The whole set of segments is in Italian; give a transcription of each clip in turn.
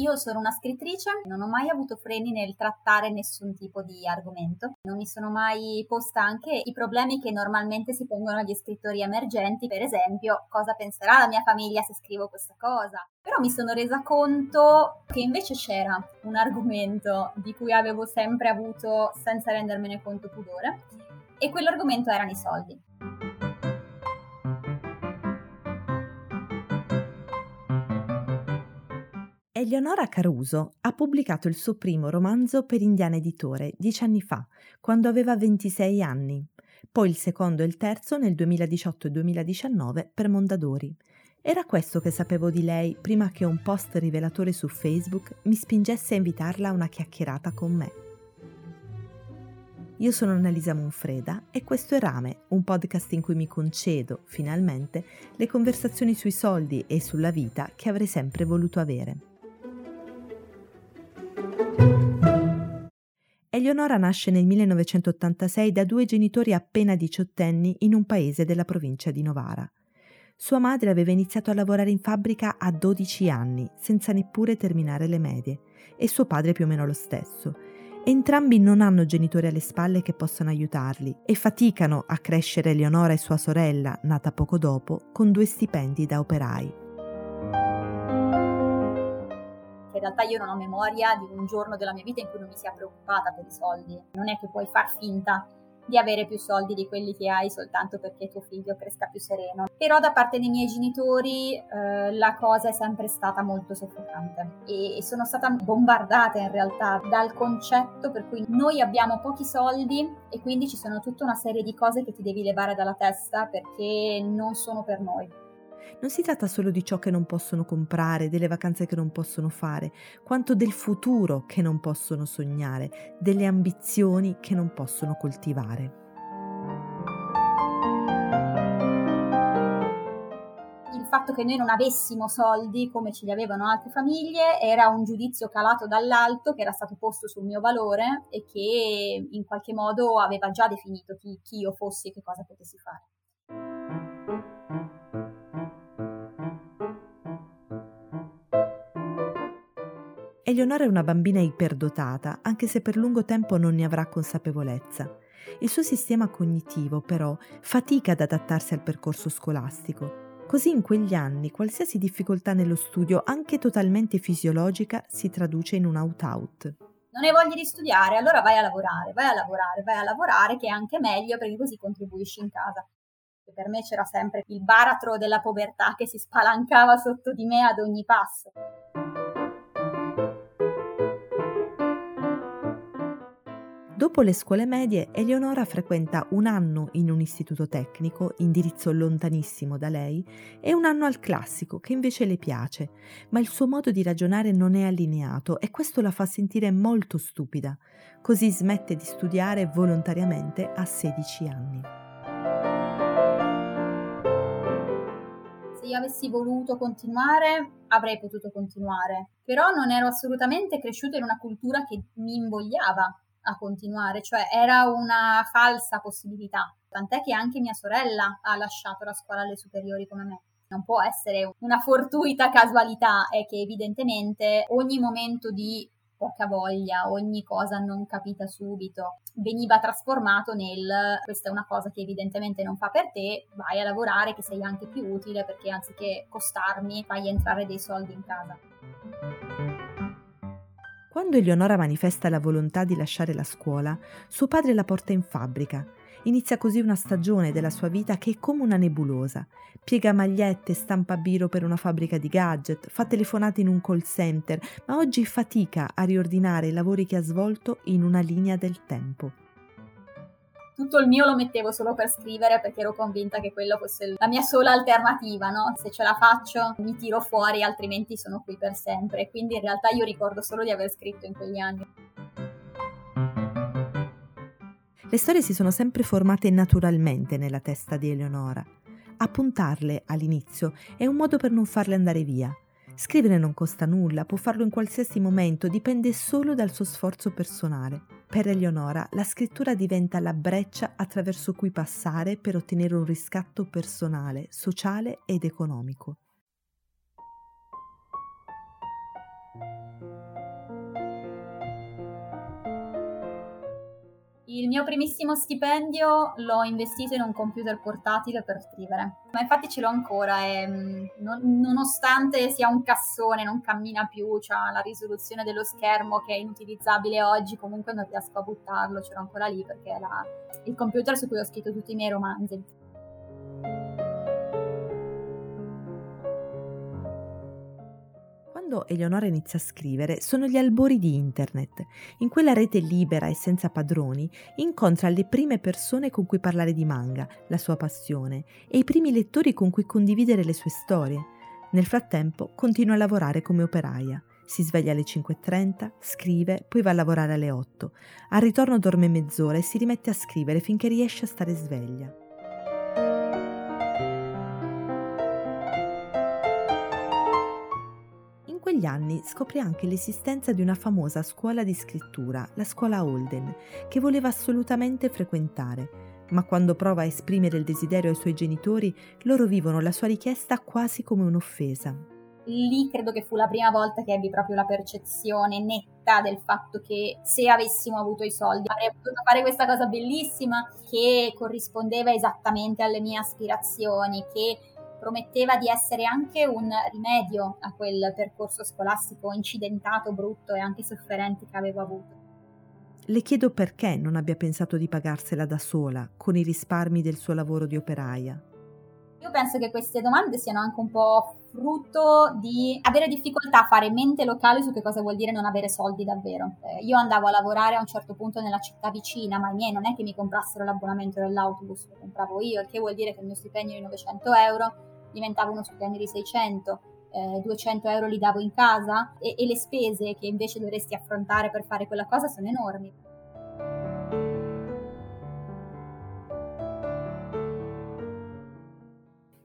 Io sono una scrittrice, non ho mai avuto freni nel trattare nessun tipo di argomento, non mi sono mai posta anche i problemi che normalmente si pongono agli scrittori emergenti, per esempio cosa penserà la mia famiglia se scrivo questa cosa. Però mi sono resa conto che invece c'era un argomento di cui avevo sempre avuto, senza rendermene conto, pudore, e quell'argomento erano i soldi. Eleonora Caruso ha pubblicato il suo primo romanzo per Indiana Editore dieci anni fa, quando aveva 26 anni, poi il secondo e il terzo nel 2018 e 2019 per Mondadori. Era questo che sapevo di lei prima che un post rivelatore su Facebook mi spingesse a invitarla a una chiacchierata con me. Io sono Annalisa Monfreda e questo è Rame, un podcast in cui mi concedo, finalmente, le conversazioni sui soldi e sulla vita che avrei sempre voluto avere. Eleonora nasce nel 1986 da due genitori appena diciottenni in un paese della provincia di Novara. Sua madre aveva iniziato a lavorare in fabbrica a 12 anni, senza neppure terminare le medie, e suo padre più o meno lo stesso. Entrambi non hanno genitori alle spalle che possano aiutarli e faticano a crescere Eleonora e sua sorella, nata poco dopo, con due stipendi da operai. In realtà io non ho memoria di un giorno della mia vita in cui non mi sia preoccupata per i soldi. Non è che puoi far finta di avere più soldi di quelli che hai soltanto perché tuo figlio cresca più sereno. Però da parte dei miei genitori eh, la cosa è sempre stata molto soffocante e, e sono stata bombardata in realtà dal concetto per cui noi abbiamo pochi soldi e quindi ci sono tutta una serie di cose che ti devi levare dalla testa perché non sono per noi non si tratta solo di ciò che non possono comprare, delle vacanze che non possono fare, quanto del futuro che non possono sognare, delle ambizioni che non possono coltivare. Il fatto che noi non avessimo soldi come ce li avevano altre famiglie era un giudizio calato dall'alto che era stato posto sul mio valore e che in qualche modo aveva già definito chi, chi io fossi e che cosa potessi fare. Eleonora è una bambina iperdotata, anche se per lungo tempo non ne avrà consapevolezza. Il suo sistema cognitivo, però, fatica ad adattarsi al percorso scolastico. Così in quegli anni qualsiasi difficoltà nello studio, anche totalmente fisiologica, si traduce in un out-out. Non hai voglia di studiare, allora vai a lavorare, vai a lavorare, vai a lavorare, che è anche meglio perché così contribuisci in casa. E per me c'era sempre il baratro della povertà che si spalancava sotto di me ad ogni passo. Dopo le scuole medie, Eleonora frequenta un anno in un istituto tecnico, indirizzo lontanissimo da lei, e un anno al classico, che invece le piace, ma il suo modo di ragionare non è allineato e questo la fa sentire molto stupida. Così smette di studiare volontariamente a 16 anni. Se io avessi voluto continuare, avrei potuto continuare, però non ero assolutamente cresciuta in una cultura che mi invogliava a continuare, cioè era una falsa possibilità, tant'è che anche mia sorella ha lasciato la scuola alle superiori come me. Non può essere una fortuita casualità, è che evidentemente ogni momento di poca voglia, ogni cosa non capita subito, veniva trasformato nel questa è una cosa che evidentemente non fa per te, vai a lavorare che sei anche più utile perché anziché costarmi fai entrare dei soldi in casa. Quando Eleonora manifesta la volontà di lasciare la scuola, suo padre la porta in fabbrica. Inizia così una stagione della sua vita che è come una nebulosa. Piega magliette, stampa biro per una fabbrica di gadget, fa telefonate in un call center, ma oggi fatica a riordinare i lavori che ha svolto in una linea del tempo tutto il mio lo mettevo solo per scrivere perché ero convinta che quello fosse la mia sola alternativa, no? Se ce la faccio mi tiro fuori, altrimenti sono qui per sempre. Quindi in realtà io ricordo solo di aver scritto in quegli anni. Le storie si sono sempre formate naturalmente nella testa di Eleonora. Appuntarle all'inizio è un modo per non farle andare via. Scrivere non costa nulla, può farlo in qualsiasi momento, dipende solo dal suo sforzo personale. Per Eleonora la scrittura diventa la breccia attraverso cui passare per ottenere un riscatto personale, sociale ed economico. Il mio primissimo stipendio l'ho investito in un computer portatile per scrivere, ma infatti ce l'ho ancora e mm, non, nonostante sia un cassone, non cammina più, ha la risoluzione dello schermo che è inutilizzabile oggi, comunque non riesco a buttarlo, ce l'ho ancora lì perché è la, il computer su cui ho scritto tutti i miei romanzi. Quando Eleonora inizia a scrivere sono gli albori di Internet. In quella rete libera e senza padroni incontra le prime persone con cui parlare di manga, la sua passione, e i primi lettori con cui condividere le sue storie. Nel frattempo continua a lavorare come operaia. Si sveglia alle 5.30, scrive, poi va a lavorare alle 8. Al ritorno dorme mezz'ora e si rimette a scrivere finché riesce a stare sveglia. Quegli anni scopre anche l'esistenza di una famosa scuola di scrittura, la scuola Holden, che voleva assolutamente frequentare, ma quando prova a esprimere il desiderio ai suoi genitori, loro vivono la sua richiesta quasi come un'offesa. Lì credo che fu la prima volta che ebbi proprio la percezione netta del fatto che se avessimo avuto i soldi avrei potuto fare questa cosa bellissima che corrispondeva esattamente alle mie aspirazioni, che prometteva di essere anche un rimedio a quel percorso scolastico incidentato, brutto e anche sofferente che avevo avuto. Le chiedo perché non abbia pensato di pagarsela da sola, con i risparmi del suo lavoro di operaia. Io penso che queste domande siano anche un po' frutto di avere difficoltà a fare mente locale su che cosa vuol dire non avere soldi davvero. Eh, io andavo a lavorare a un certo punto nella città vicina, ma i miei non è che mi comprassero l'abbonamento dell'autobus, lo compravo io, il che vuol dire che il mio stipendio di 900 euro diventava uno stipendio di 600, eh, 200 euro li davo in casa e, e le spese che invece dovresti affrontare per fare quella cosa sono enormi.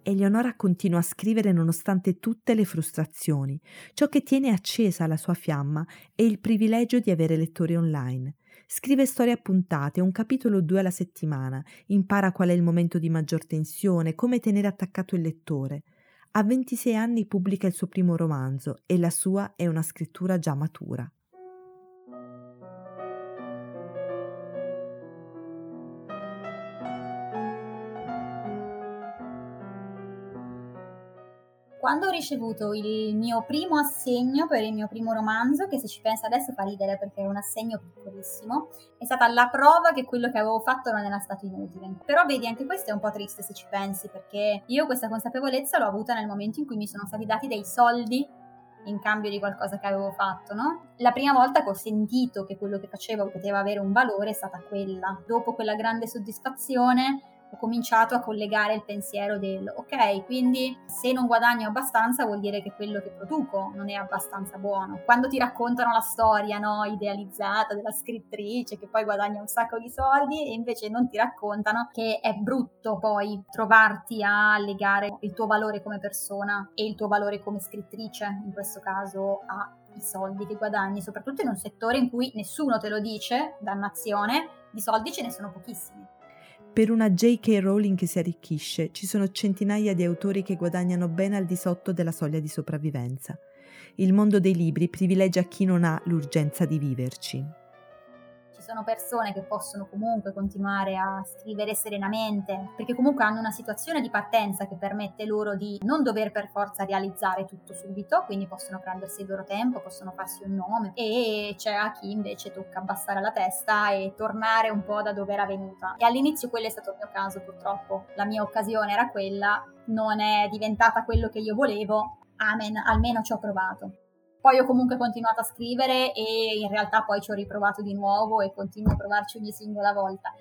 Eleonora continua a scrivere nonostante tutte le frustrazioni. Ciò che tiene accesa la sua fiamma è il privilegio di avere lettori online. Scrive storie appuntate, un capitolo o due alla settimana, impara qual è il momento di maggior tensione, come tenere attaccato il lettore. A 26 anni pubblica il suo primo romanzo e la sua è una scrittura già matura. Quando ho ricevuto il mio primo assegno per il mio primo romanzo, che se ci pensa adesso fa ridere perché è un assegno piccolissimo, è stata la prova che quello che avevo fatto non era stato inutile. Però vedi, anche questo è un po' triste se ci pensi, perché io questa consapevolezza l'ho avuta nel momento in cui mi sono stati dati dei soldi in cambio di qualcosa che avevo fatto, no? La prima volta che ho sentito che quello che facevo poteva avere un valore è stata quella. Dopo quella grande soddisfazione ho cominciato a collegare il pensiero del ok, quindi se non guadagno abbastanza vuol dire che quello che produco non è abbastanza buono. Quando ti raccontano la storia no, idealizzata della scrittrice che poi guadagna un sacco di soldi e invece non ti raccontano che è brutto poi trovarti a legare il tuo valore come persona e il tuo valore come scrittrice, in questo caso a i soldi che guadagni, soprattutto in un settore in cui nessuno te lo dice, dannazione, di soldi ce ne sono pochissimi. Per una J.K. Rowling che si arricchisce, ci sono centinaia di autori che guadagnano ben al di sotto della soglia di sopravvivenza. Il mondo dei libri privilegia chi non ha l'urgenza di viverci sono persone che possono comunque continuare a scrivere serenamente, perché comunque hanno una situazione di partenza che permette loro di non dover per forza realizzare tutto subito, quindi possono prendersi il loro tempo, possono farsi un nome e c'è a chi invece tocca abbassare la testa e tornare un po' da dove era venuta. E all'inizio quello è stato il mio caso purtroppo, la mia occasione era quella, non è diventata quello che io volevo, amen, almeno ci ho provato. Poi ho comunque continuato a scrivere e in realtà poi ci ho riprovato di nuovo e continuo a provarci ogni singola volta.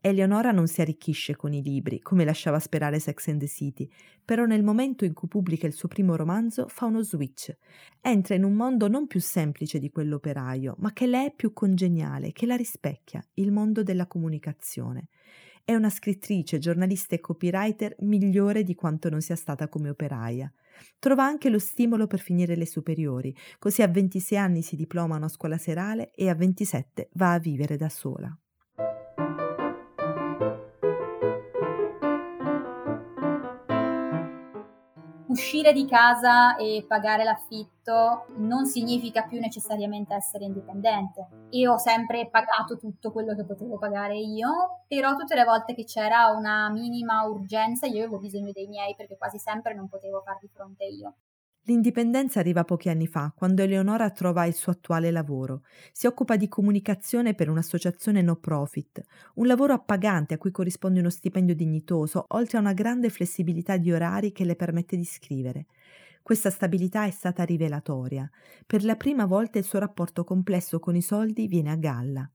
Eleonora non si arricchisce con i libri, come lasciava sperare Sex and the City, però nel momento in cui pubblica il suo primo romanzo fa uno switch. Entra in un mondo non più semplice di quell'operaio, ma che le è più congeniale, che la rispecchia, il mondo della comunicazione. È una scrittrice, giornalista e copywriter migliore di quanto non sia stata come operaia. Trova anche lo stimolo per finire le superiori, così a 26 anni si diploma a una scuola serale e a 27 va a vivere da sola. Uscire di casa e pagare l'affitto non significa più necessariamente essere indipendente. Io ho sempre pagato tutto quello che potevo pagare io, però tutte le volte che c'era una minima urgenza io avevo bisogno dei miei perché quasi sempre non potevo farvi fronte io. L'indipendenza arriva pochi anni fa, quando Eleonora trova il suo attuale lavoro. Si occupa di comunicazione per un'associazione no profit, un lavoro appagante a cui corrisponde uno stipendio dignitoso, oltre a una grande flessibilità di orari che le permette di scrivere. Questa stabilità è stata rivelatoria. Per la prima volta il suo rapporto complesso con i soldi viene a galla.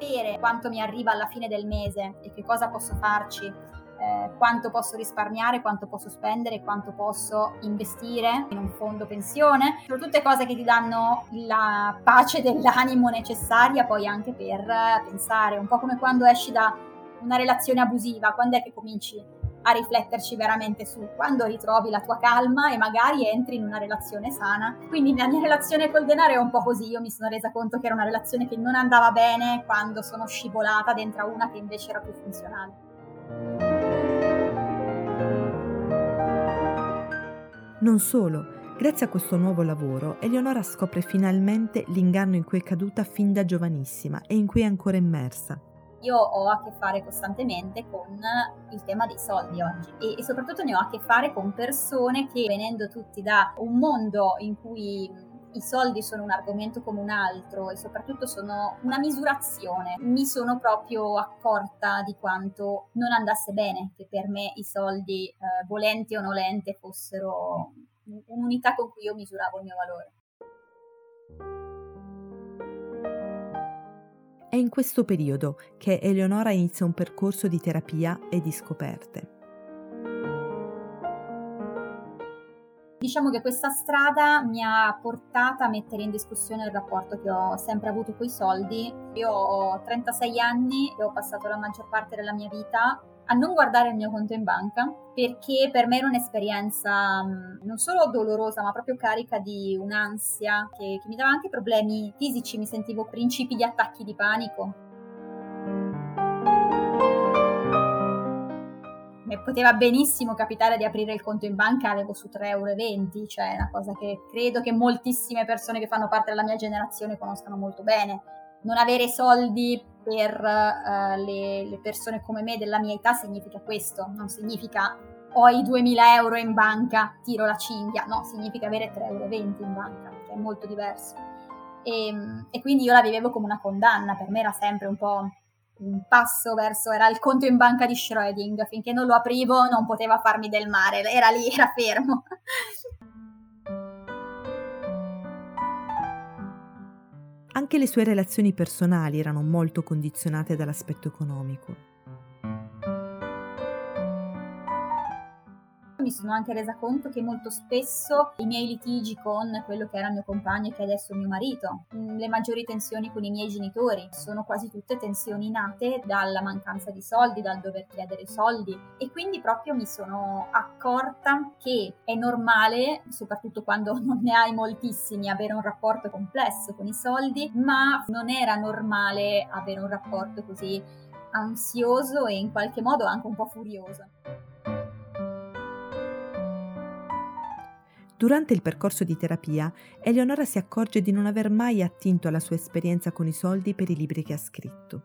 Sapere quanto mi arriva alla fine del mese e che cosa posso farci, eh, quanto posso risparmiare, quanto posso spendere, quanto posso investire in un fondo pensione, sono tutte cose che ti danno la pace dell'animo necessaria poi anche per pensare, un po' come quando esci da una relazione abusiva, quando è che cominci a rifletterci veramente su quando ritrovi la tua calma e magari entri in una relazione sana. Quindi la mia relazione col denaro è un po' così, io mi sono resa conto che era una relazione che non andava bene quando sono scivolata dentro una che invece era più funzionale. Non solo, Grazie a questo nuovo lavoro, Eleonora scopre finalmente l'inganno in cui è caduta fin da giovanissima e in cui è ancora immersa. Io ho a che fare costantemente con il tema dei soldi oggi e, e soprattutto ne ho a che fare con persone che venendo tutti da un mondo in cui i soldi sono un argomento come un altro e soprattutto sono una misurazione. Mi sono proprio accorta di quanto non andasse bene che per me i soldi, eh, volenti o nolente, fossero un'unità con cui io misuravo il mio valore. È in questo periodo che Eleonora inizia un percorso di terapia e di scoperte. Diciamo che questa strada mi ha portata a mettere in discussione il rapporto che ho sempre avuto con i soldi. Io ho 36 anni e ho passato la maggior parte della mia vita a non guardare il mio conto in banca perché per me era un'esperienza mm, non solo dolorosa ma proprio carica di un'ansia che, che mi dava anche problemi fisici, mi sentivo principi di attacchi di panico. Poteva benissimo capitare di aprire il conto in banca, avevo su 3,20 euro, cioè una cosa che credo che moltissime persone che fanno parte della mia generazione conoscano molto bene. Non avere soldi per uh, le, le, persone come me della mia età significa questo, non significa ho i 2000 euro in banca, tiro la cinghia, no, significa avere 3,20 euro in banca, che è molto diverso. E, ehm, e, quindi io la vivevo come una condanna, per me era sempre un po' un passo verso, era il conto in banca di Schröding, finché non lo aprivo non poteva farmi del male, era lì, era fermo. Anche le sue relazioni personali erano molto condizionate dall'aspetto economico. Mi sono anche resa conto che molto spesso i miei litigi con quello che era mio compagno e che adesso è mio marito, mm, le maggiori tensioni con i miei genitori, sono quasi tutte tensioni nate dalla mancanza di soldi, dal dover chiedere soldi e quindi proprio mi sono accorta che è normale, soprattutto quando non ne hai moltissimi, avere un rapporto complesso con i soldi, ma non era normale avere un rapporto così ansioso e in qualche modo anche un po' furioso. Durante il percorso di terapia, Eleonora si accorge di non aver mai attinto alla sua esperienza con i soldi per i libri che ha scritto.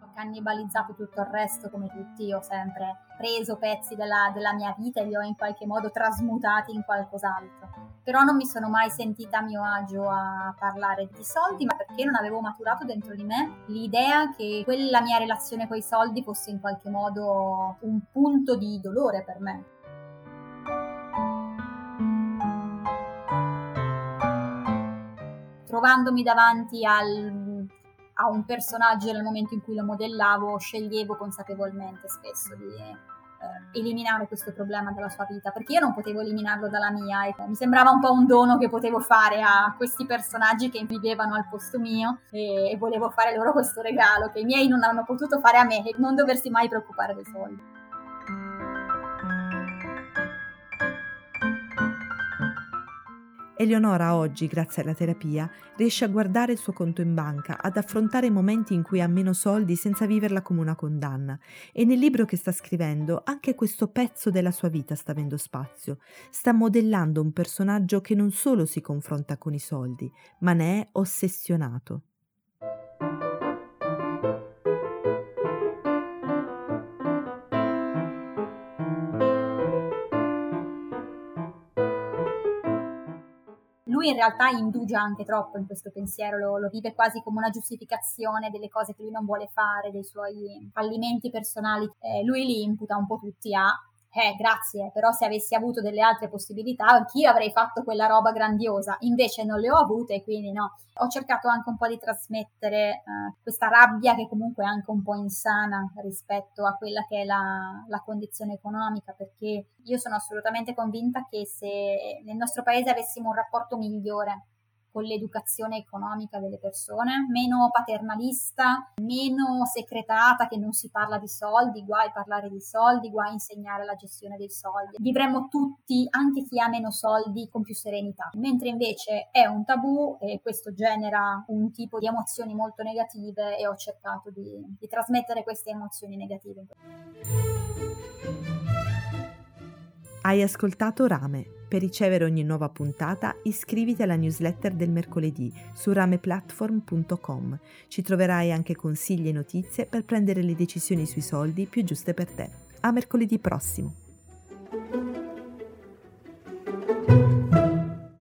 Ho cannibalizzato tutto il resto come tutti, ho sempre preso pezzi della, della mia vita e li ho in qualche modo trasmutati in qualcos'altro. Però non mi sono mai sentita a mio agio a parlare di soldi, ma perché non avevo maturato dentro di me l'idea che quella mia relazione con i soldi fosse in qualche modo un punto di dolore per me trovandomi davanti al, a un personaggio nel momento in cui lo modellavo, sceglievo consapevolmente spesso di eh, eliminare questo problema dalla sua vita, perché io non potevo eliminarlo dalla mia e mi sembrava un po' un dono che potevo fare a questi personaggi che vivevano al posto mio e, e volevo fare loro questo regalo che i miei non hanno potuto fare a me non doversi mai preoccupare dei soldi. Eleonora oggi, grazie alla terapia, riesce a guardare il suo conto in banca, ad affrontare momenti in cui ha meno soldi senza viverla come una condanna. E nel libro che sta scrivendo anche questo pezzo della sua vita sta avendo spazio. Sta modellando un personaggio che non solo si confronta con i soldi, ma ne è ossessionato. Realtà indugia anche troppo in questo pensiero, lo, lo, vive quasi come una giustificazione delle cose che lui non vuole fare, dei suoi fallimenti personali. Eh, lui li imputa un po' tutti a eh, grazie, però se avessi avuto delle altre possibilità, anch'io avrei fatto quella roba grandiosa. Invece non le ho avute, quindi no. Ho cercato anche un po' di trasmettere eh, questa rabbia che comunque è anche un po' insana rispetto a quella che è la, la condizione economica, perché io sono assolutamente convinta che se nel nostro paese avessimo un rapporto migliore con l'educazione economica delle persone, meno paternalista, meno secretata che non si parla di soldi, guai parlare di soldi, guai insegnare la gestione dei soldi. Vivremmo tutti, anche chi ha meno soldi, con più serenità. Mentre invece è un tabù e questo genera un tipo di emozioni molto negative e ho cercato di, di trasmettere queste emozioni negative. Hai ascoltato Rame. Per ricevere ogni nuova puntata iscriviti alla newsletter del mercoledì su rameplatform.com. Ci troverai anche consigli e notizie per prendere le decisioni sui soldi più giuste per te. A mercoledì prossimo!